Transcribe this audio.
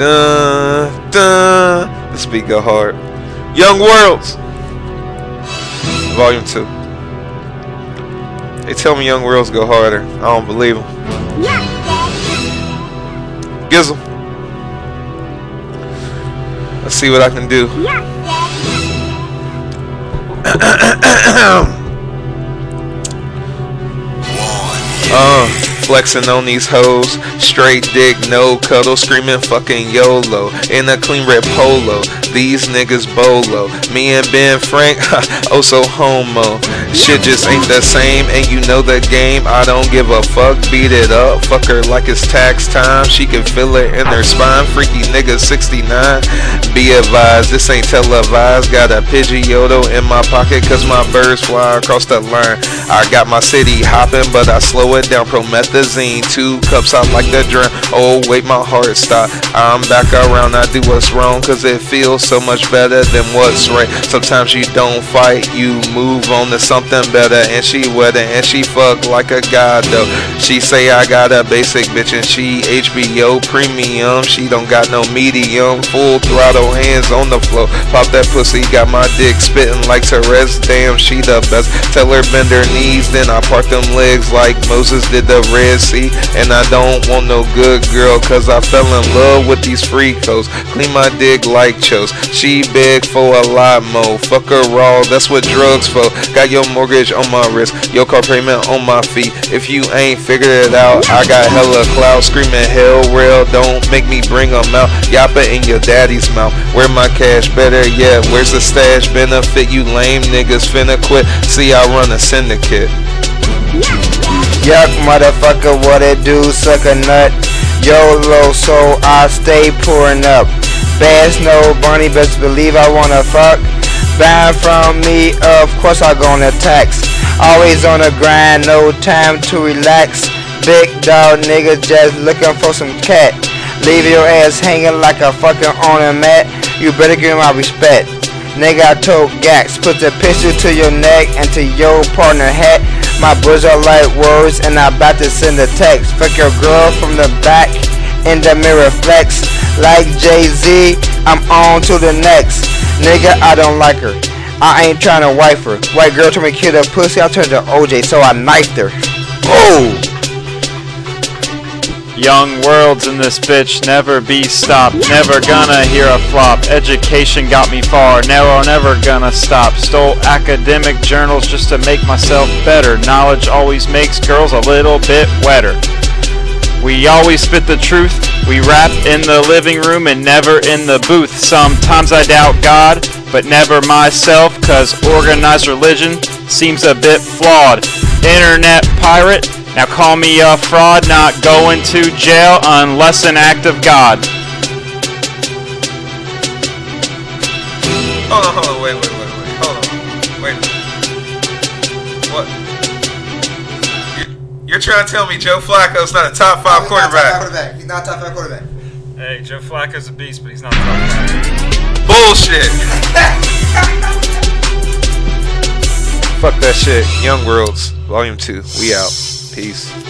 Dun, dun. This beat go hard. Young Worlds. Volume 2. They tell me Young Worlds go harder. I don't believe them. Gizzle. Let's see what I can do. Flexing on these hoes, straight dick, no cuddle, screaming fucking YOLO, in a clean red polo, these niggas bolo, me and Ben Frank, oh so homo, shit just ain't the same, and you know the game, I don't give a fuck, beat it up, fuck her like it's tax time, she can feel it in her spine, freaky nigga 69, be advised, this ain't televised, got a Pidgeotto in my pocket, cause my birds fly across the line, I got my city hopping, but I slow it down, promethazine, two cups, I like the drink, oh wait, my heart stop, I'm back around, I do what's wrong, cause it feels so much better than what's right, sometimes you don't fight, you move on to something better, and she wetter, and she fuck like a god though, she say I got a basic bitch, and she HBO premium, she don't got no medium, full throttle, hands on the floor, pop that pussy, got my dick spitting like Therese, damn, she the best, tell her bend her knees, then I park them legs like Moses did the Red Sea, and I don't want no good girl, cause I fell in love with these freakos, clean my dick like Chose, she beg for a lot more, fuck her raw, that's what drugs for, got your mortgage on my wrist, your car payment on my feet, if you ain't figured it out, I got hella clout, screaming hell real, don't make me bring them out, yappa in your daddy's mouth, where my cash, better yet, where's the stash, benefit? You lame niggas finna quit, see I run a syndicate. Yuck, motherfucker, what it do? Suck a nut. YOLO, so I stay pouring up. Bass no bunny, best believe I wanna fuck. Buying from me, of course I gonna tax. Always on the grind, no time to relax. Big dog nigga just looking for some cat. Leave your ass hanging like a fucking ornament. You better give my respect. Nigga, I told Gax, put the pistol to your neck and to your partner hat. My boys are like words, and I'm about to send a text. Fuck your girl from the back in the mirror flex. Like Jay Z, I'm on to the next. Nigga, I don't like her. I ain't trying to wife her. White girl told me kill the pussy, I turned to OJ, so I knifed her. Oh! Young worlds in this bitch, never be stopped. Never gonna hear a flop. Education got me far, never, never gonna stop. Stole academic journals just to make myself better. Knowledge always makes girls a little bit wetter. We always spit the truth. We rap in the living room and never in the booth. Sometimes I doubt God, but never myself, cause organized religion seems a bit flawed. Internet pirate, now call me a fraud, not going to jail unless an act of God. Hold on, hold on, wait, wait, wait, wait, hold on, wait. What? You're, you're trying to tell me Joe Flacco's not a top five quarterback? He's not a top five quarterback. Hey, Joe Flacco's a beast, but he's not a top five. Bullshit. Fuck that shit. Young Worlds, Volume 2. We out. Peace.